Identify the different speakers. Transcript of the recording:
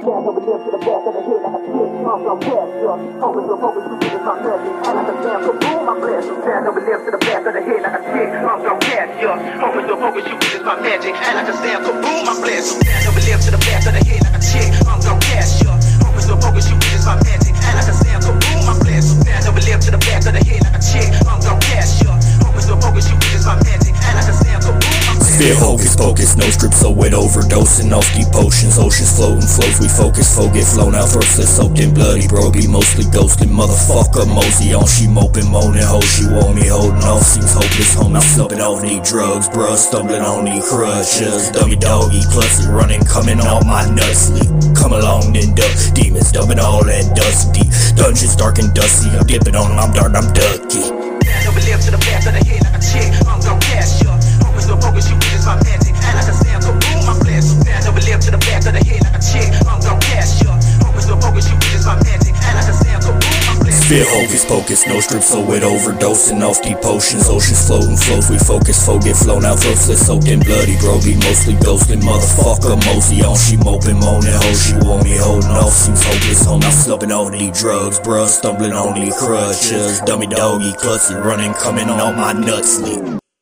Speaker 1: Stand over lift to the back of the head like a kick. Pump your cash, yeah. Focus, your focus, you it on magic. And like a damn kaboom, I blast you. Stand over lift to the back of the head like a kick. Pump your cash, yeah. Focus, your focus, you it on magic. And like a damn kaboom, I blast you. Stand over lift to the back of the head like a chick.
Speaker 2: Spit hocus pocus, no script, so it overdosing off deep potions. Oceans floating, flows we focus, foe get flown out, throatless, soaked in bloody, bro. Be mostly ghostly, motherfucker. Mosey on, she moping, moaning, ho, she want me holding off, seems hopeless. Home, I'm slumping on these drugs, bruh, stumbling on these crutches. Dummy doggy, clutching, running, coming on my nuts leak. Come along then duck, demons dumping all that dust deep. Dungeons dark and dusty, I'm dipping on, I'm dark, I'm ducky.
Speaker 1: You.
Speaker 2: Hocus pocus, no strip, so it overdosing off deep potions. Oceans floating, flows we focus, foe get flown out, throatless, soaked in bloody. Be mostly ghostly, motherfucker. Mosey on, she moping, moaning, ho, she want me holding off, seems hopeless. Home, I'm slumping on these drugs, bruh, stumbling on these crutches. Dummy doggy, clutching, running, coming on my nuts leak.